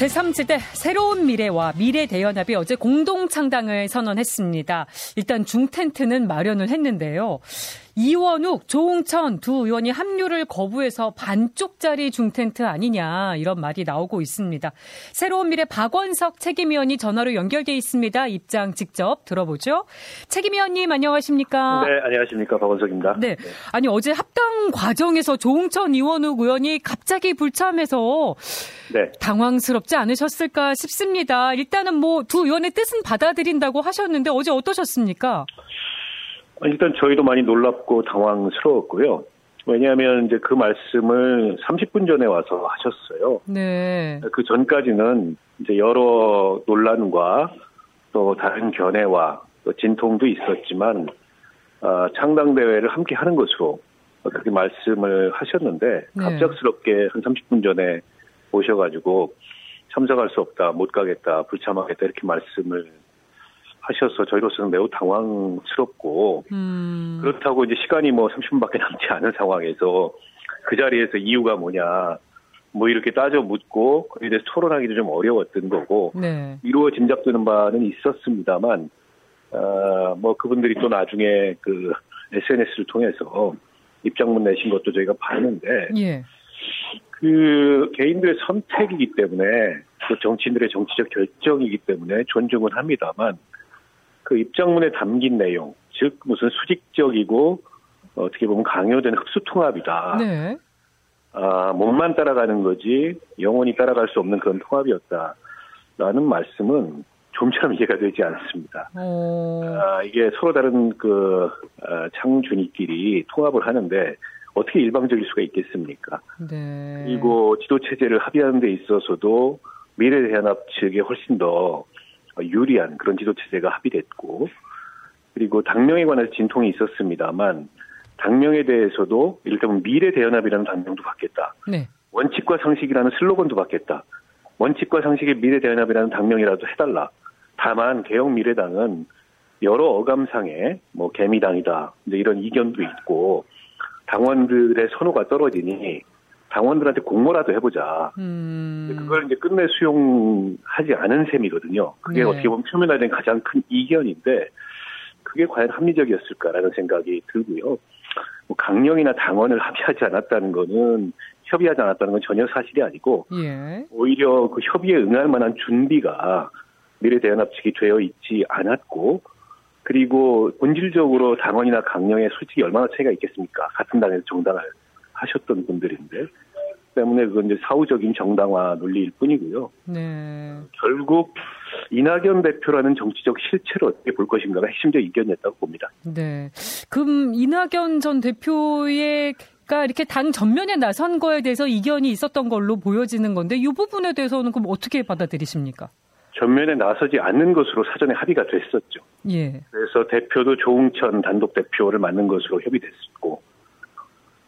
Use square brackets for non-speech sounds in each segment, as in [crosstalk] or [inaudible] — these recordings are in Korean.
제3지대 새로운 미래와 미래대연합이 어제 공동 창당을 선언했습니다. 일단 중텐트는 마련을 했는데요. 이원욱, 조홍천 두 의원이 합류를 거부해서 반쪽짜리 중텐트 아니냐 이런 말이 나오고 있습니다. 새로운 미래 박원석 책임위원이 전화로 연결돼 있습니다. 입장 직접 들어보죠. 책임위원님 안녕하십니까? 네, 안녕하십니까 박원석입니다. 네, 아니 어제 합당 과정에서 조홍천, 이원욱 의원이 갑자기 불참해서 네. 당황스럽지 않으셨을까 싶습니다. 일단은 뭐 두 의원의 뜻은 받아들인다고 하셨는데 어제 어떠셨습니까? 일단 저희도 많이 놀랍고 당황스러웠고요. 왜냐하면 이제 그 말씀을 30분 전에 와서 하셨어요. 네. 그 전까지는 이제 여러 논란과 또 다른 견해와 또 진통도 있었지만 어, 창당 대회를 함께 하는 것으로 그렇게 말씀을 하셨는데 네. 갑작스럽게 한 30분 전에 오셔가지고 참석할 수 없다, 못 가겠다, 불참하겠다 이렇게 말씀을 하셔서 저희로서는 매우 당황스럽고 음. 그렇다고 이제 시간이 뭐 30분밖에 남지 않은 상황에서 그 자리에서 이유가 뭐냐 뭐 이렇게 따져 묻고 그에 대해서 토론하기도 좀 어려웠던 거고 네. 이루어 짐작되는 바는 있었습니다만 어 뭐 그분들이 또 나중에 그 SNS를 통해서 입장문 내신 것도 저희가 봤는데 예. 그 개인들의 선택이기 때문에 또 정치인들의 정치적 결정이기 때문에 존중은 합니다만 그 입장문에 담긴 내용, 즉 무슨 수직적이고 어떻게 보면 강요된 흡수 통합이다. 네. 아, 몸만 따라가는 거지 영원히 따라갈 수 없는 그런 통합이었다 라는 말씀은 좀처럼 이해가 되지 않습니다. 오. 아, 이게 서로 다른 그 아, 창준이끼리 통합을 하는데 어떻게 일방적일 수가 있겠습니까? 네. 그리고 지도 체제를 합의하는 데 있어서도 미래대연합 측에 훨씬 더 유리한 그런 지도 체제가 합의됐고 그리고 당명에 관해서 진통이 있었습니다만 당명에 대해서도 이를테면 미래 대연합이라는 당명도 받겠다. 네. 원칙과 상식이라는 슬로건도 받겠다. 원칙과 상식의 미래 대연합이라는 당명이라도 해달라. 다만 개혁 미래당은 여러 어감상의 뭐 개미당이다. 이런 이견도 있고 당원들의 선호가 떨어지니 당원들한테 공모라도 해보자. 음. 그걸 이제 끝내 수용하지 않은 셈이거든요. 그게 네. 어떻게 보면 표면화된 가장 큰 이견인데 그게 과연 합리적이었을까라는 생각이 들고요. 뭐 강령이나 당원을 합의하지 않았다는 거는 협의하지 않았다는 건 전혀 사실이 아니고 예. 오히려 그 협의에 응할 만한 준비가 미래대연합 측이 되어 있지 않았고 그리고 본질적으로 당원이나 강령에 솔직히 얼마나 차이가 있겠습니까? 같은 당에서 정당을 하셨던 분들인데 때문에 그건 이제 사후적인 정당화 논리일 뿐이고요. 네. 결국 이낙연 대표라는 정치적 실체를 어떻게 볼 것인가가 핵심적 이견이었다고 봅니다. 네. 그럼 이낙연 전 대표의 가 이렇게 당 전면에 나선 거에 대해서 이견이 있었던 걸로 보여지는 건데 이 부분에 대해서는 그럼 어떻게 받아들이십니까? 전면에 나서지 않는 것으로 사전에 합의가 됐었죠. 예. 그래서 대표도 조웅천 단독 대표를 맡는 것으로 협의됐었고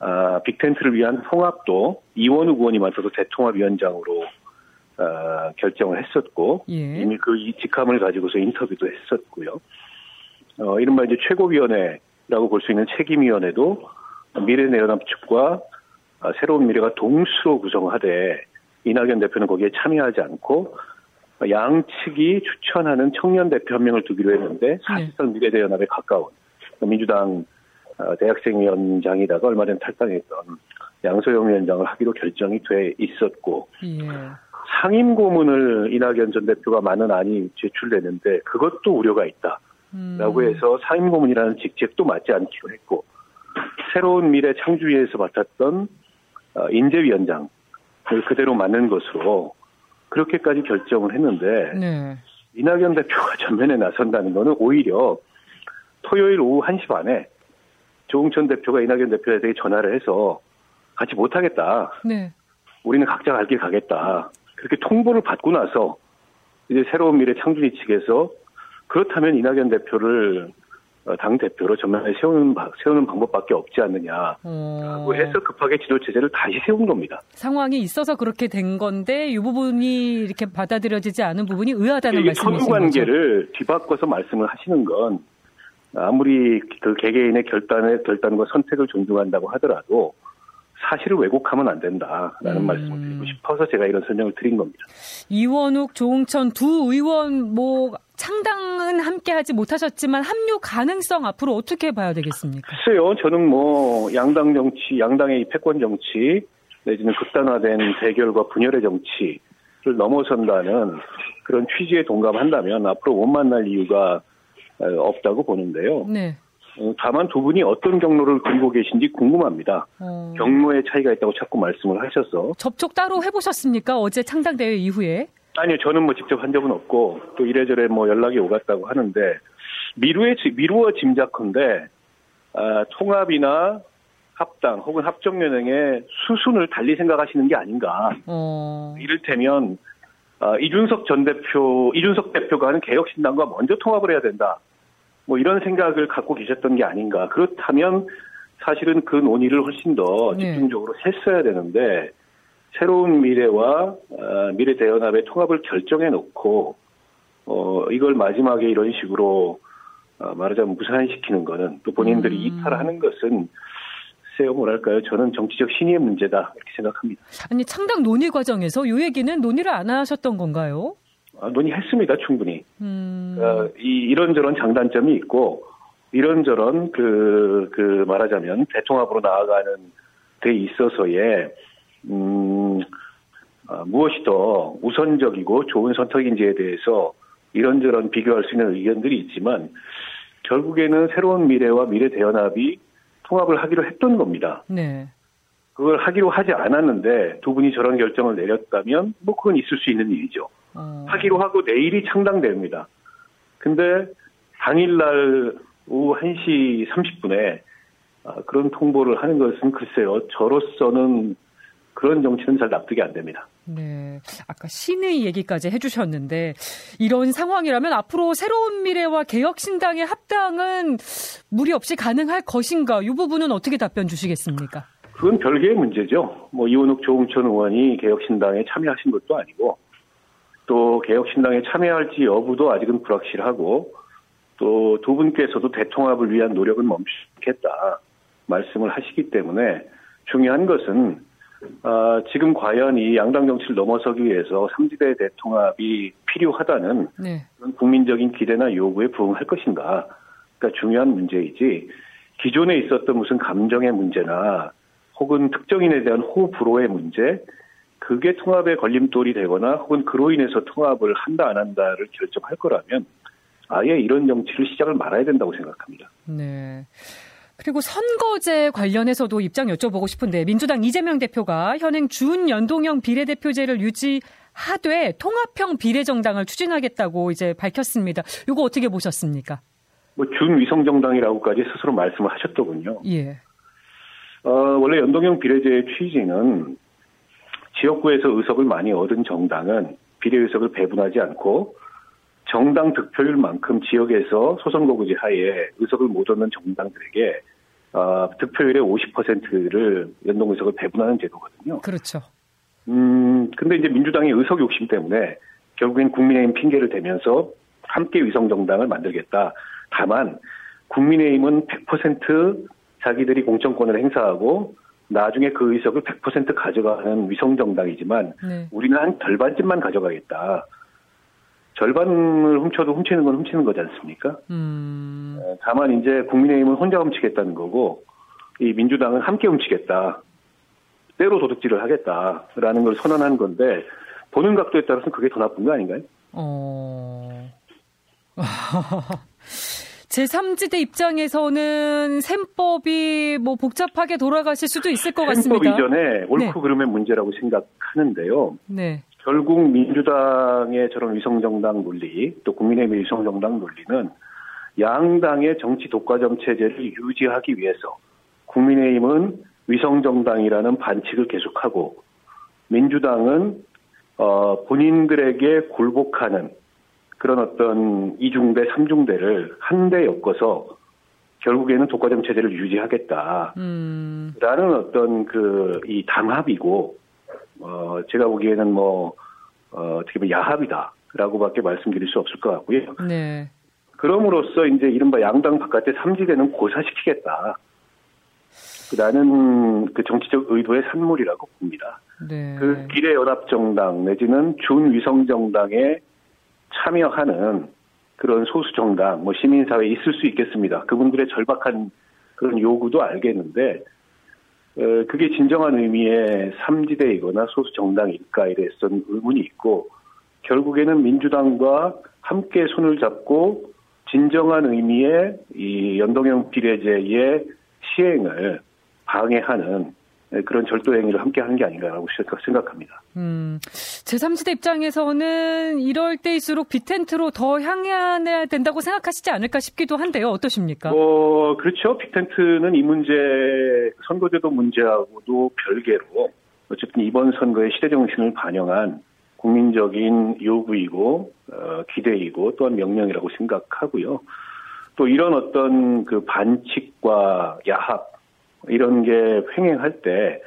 아, 빅텐트를 위한 통합도 이원우 의원이 맡아서 대통합위원장으로 어, 결정을 했었고 예. 이미 그 직함을 가지고서 인터뷰도 했었고요. 어, 이른바 이제 최고위원회라고 볼 수 있는 책임위원회도 미래내연합 측과 어, 새로운 미래가 동수로 구성하되 이낙연 대표는 거기에 참여하지 않고 양측이 추천하는 청년 대표 한 명을 두기로 했는데 사실상 네. 미래대연합에 가까운 민주당 어, 대학생 위원장이다가 얼마 전 탈당했던 양소영 위원장을 하기로 결정이 돼 있었고 예. 상임 고문을 이낙연 전 대표가 많은 안이 제출됐는데 그것도 우려가 있다라고 음. 해서 상임 고문이라는 직책도 맞지 않기로 했고 새로운 미래 창주위에서 맡았던 어, 인재위원장 그대로 맞는 것으로 그렇게까지 결정을 했는데 네. 이낙연 대표가 전면에 나선다는 것은 오히려 토요일 오후 1시 반에 조홍천 대표가 이낙연 대표에게 전화를 해서 같이 못하겠다. 네. 우리는 각자 갈 길 가겠다. 그렇게 통보를 받고 나서 이제 새로운 미래 창준이 측에서 그렇다면 이낙연 대표를 어, 당 대표로 전면에 세우는 세우는 방법밖에 없지 않느냐라고 어... 해서 급하게 지도 체제를 다시 세운 겁니다. 상황이 있어서 그렇게 된 건데 이 부분이 이렇게 받아들여지지 않은 부분이 의아하다는 말씀이신 거죠. 관계를 뒤바꿔서 말씀을 하시는 건 아무리 그 개개인의 결단의 결단과 선택을 존중한다고 하더라도 사실을 왜곡하면 안 된다라는 음. 말씀을 드리고 싶어서 제가 이런 설명을 드린 겁니다. 이원욱, 조홍천 두 의원 뭐 창당은 함께 하지 못하셨지만 합류 가능성 앞으로 어떻게 봐야 되겠습니까? 글쎄요. 저는 뭐 양당 정치, 양당의 패권 정치 내지는 극단화된 대결과 분열의 정치를 넘어선다는 그런 취지에 동감한다면 앞으로 못 만날 이유가 없다고 보는데요. 네. 어, 다만 두 분이 어떤 경로를 그리고 계신지 궁금합니다. 어... 경로의 차이가 있다고 자꾸 말씀을 하셔서 접촉 따로 해보셨습니까? 어제 창당 대회 이후에? 아니요, 저는 뭐 직접 한 적은 없고 또 이래저래 뭐 연락이 오갔다고 하는데 미루에 미루어 짐작컨대 아, 통합이나 합당 혹은 합정연행의 수순을 달리 생각하시는 게 아닌가. 어... 이를테면 아, 이준석 전 대표, 이준석 대표가 하는 개혁신당과 먼저 통합을 해야 된다. 뭐 이런 생각을 갖고 계셨던 게 아닌가. 그렇다면 사실은 그 논의를 훨씬 더 네. 집중적으로 네. 했어야 되는데 새로운 미래와 어, 미래 대연합의 통합을 결정해 놓고 어 이걸 마지막에 이런 식으로 어, 말하자면 무산시키는 거는 또 본인들이 음. 이탈하는 것은 글쎄요 뭐랄까요 저는 정치적 신의의 문제다 이렇게 생각합니다. 아니 창당 논의 과정에서 이 얘기는 논의를 안 하셨던 건가요? 아, 논의했습니다, 충분히. 음. 어, 이, 이런저런 장단점이 있고, 이런저런 그, 그 말하자면 대통합으로 나아가는 데 있어서의, 음, 어, 무엇이 더 우선적이고 좋은 선택인지에 대해서 이런저런 비교할 수 있는 의견들이 있지만, 결국에는 새로운 미래와 미래 대연합이 통합을 하기로 했던 겁니다. 네. 그걸 하기로 하지 않았는데 두 분이 저런 결정을 내렸다면 뭐 그건 있을 수 있는 일이죠. 어. 하기로 하고 내일이 창당됩니다. 근데 당일날 오후 1시 30분에 아, 그런 통보를 하는 것은 글쎄요, 저로서는 그런 정치는 잘 납득이 안 됩니다. 네. 아까 신의 얘기까지 해주셨는데, 이런 상황이라면 앞으로 새로운 미래와 개혁신당의 합당은 무리 없이 가능할 것인가? 이 부분은 어떻게 답변 주시겠습니까? 그건 별개의 문제죠. 뭐, 이원욱 조홍천 의원이 개혁신당에 참여하신 것도 아니고, 또 개혁신당에 참여할지 여부도 아직은 불확실하고 또 두 분께서도 대통합을 위한 노력은 멈추겠다 말씀을 하시기 때문에 중요한 것은 어, 지금 과연 이 양당 정치를 넘어서기 위해서 삼지대 대통합이 필요하다는 네. 그런 국민적인 기대나 요구에 부응할 것인가 그러니까 중요한 문제이지 기존에 있었던 무슨 감정의 문제나 혹은 특정인에 대한 호불호의 불 문제 그게 통합의 걸림돌이 되거나 혹은 그로 인해서 통합을 한다 안 한다를 결정할 거라면 아예 이런 정치를 시작을 말아야 된다고 생각합니다. 네. 그리고 선거제 관련해서도 입장 여쭤보고 싶은데 민주당 이재명 대표가 현행 준연동형 비례대표제를 유지하되 통합형 비례정당을 추진하겠다고 이제 밝혔습니다. 이거 어떻게 보셨습니까? 뭐 준위성정당이라고까지 스스로 말씀을 하셨더군요. 예. 어, 원래 연동형 비례제의 취지는 지역구에서 의석을 많이 얻은 정당은 비례 의석을 배분하지 않고 정당 득표율만큼 지역에서 소선거구제 하에 의석을 못 얻는 정당들에게 어, 득표율의 50%를 연동 의석을 배분하는 제도거든요. 그렇죠. 음, 근데 이제 민주당의 의석 욕심 때문에 결국엔 국민의힘 핑계를 대면서 함께 위성 정당을 만들겠다. 다만 국민의힘은 100% 자기들이 공천권을 행사하고 나중에 그 의석을 100% 가져가는 위성 정당이지만 네. 우리는 한 절반쯤만 가져가겠다. 절반을 훔쳐도 훔치는 건 훔치는 거지 않습니까? 음. 어, 다만 이제 국민의힘은 혼자 훔치겠다는 거고 이 민주당은 함께 훔치겠다. 때로 도둑질을 하겠다라는 걸 선언한 건데 보는 각도에 따라서는 그게 더 나쁜 거 아닌가요? 어. [laughs] 제3지대 입장에서는 셈법이 뭐 복잡하게 돌아가실 수도 있을 것 같습니다. 셈법 이전에 옳고 네. 그름의 문제라고 생각하는데요. 네. 결국 민주당의 저런 위성정당 논리, 또 국민의힘의 위성정당 논리는 양당의 정치 독과점 체제를 유지하기 위해서 국민의힘은 위성정당이라는 반칙을 계속하고 민주당은 어, 본인들에게 굴복하는 그런 어떤 이중대, 삼중대를 한데 엮어서 결국에는 독과점 체제를 유지하겠다. 음. 라는 어떤 그, 이 담합이고, 어, 제가 보기에는 뭐, 어, 어떻게 보면 야합이다. 라고밖에 말씀드릴 수 없을 것 같고요. 네. 그럼으로써 이제 이른바 양당 바깥의 삼지대는 고사시키겠다. 나는 그 정치적 의도의 산물이라고 봅니다. 네. 그 비례 연합 정당 내지는 준위성 정당에 참여하는 그런 소수 정당, 뭐 시민사회 있을 수 있겠습니다. 그분들의 절박한 그런 요구도 알겠는데, 어, 그게 진정한 의미의 삼지대이거나 소수 정당일까 에 대해서는 의문이 있고, 결국에는 민주당과 함께 손을 잡고 진정한 의미의 이 연동형 비례제의 시행을 방해하는 그런 절도 행위를 함께 하는 게 아닌가라고 생각합니다. 음, 제3지대 입장에서는 이럴 때일수록 빅텐트로 더 향해야 된다고 생각하시지 않을까 싶기도 한데요. 어떠십니까? 어, 그렇죠. 빅텐트는 이 문제, 선거제도 문제하고도 별개로 어쨌든 이번 선거의 시대 정신을 반영한 국민적인 요구이고 어, 기대이고 또한 명령이라고 생각하고요. 또 이런 어떤 그 반칙과 야합 이런 게 횡행할 때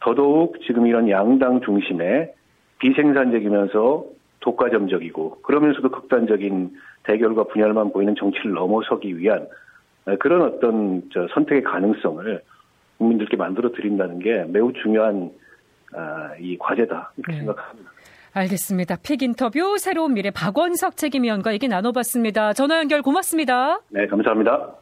더더욱 지금 이런 양당 중심의 비생산적이면서 독과점적이고 그러면서도 극단적인 대결과 분열만 보이는 정치를 넘어서기 위한 그런 어떤 선택의 가능성을 국민들께 만들어 드린다는 게 매우 중요한 아, 이 과제다 이렇게 네. 생각합니다. 알겠습니다. 픽 인터뷰 새로운 미래 박원석 책임위원과 얘기 나눠봤습니다. 전화 연결 고맙습니다. 네, 감사합니다.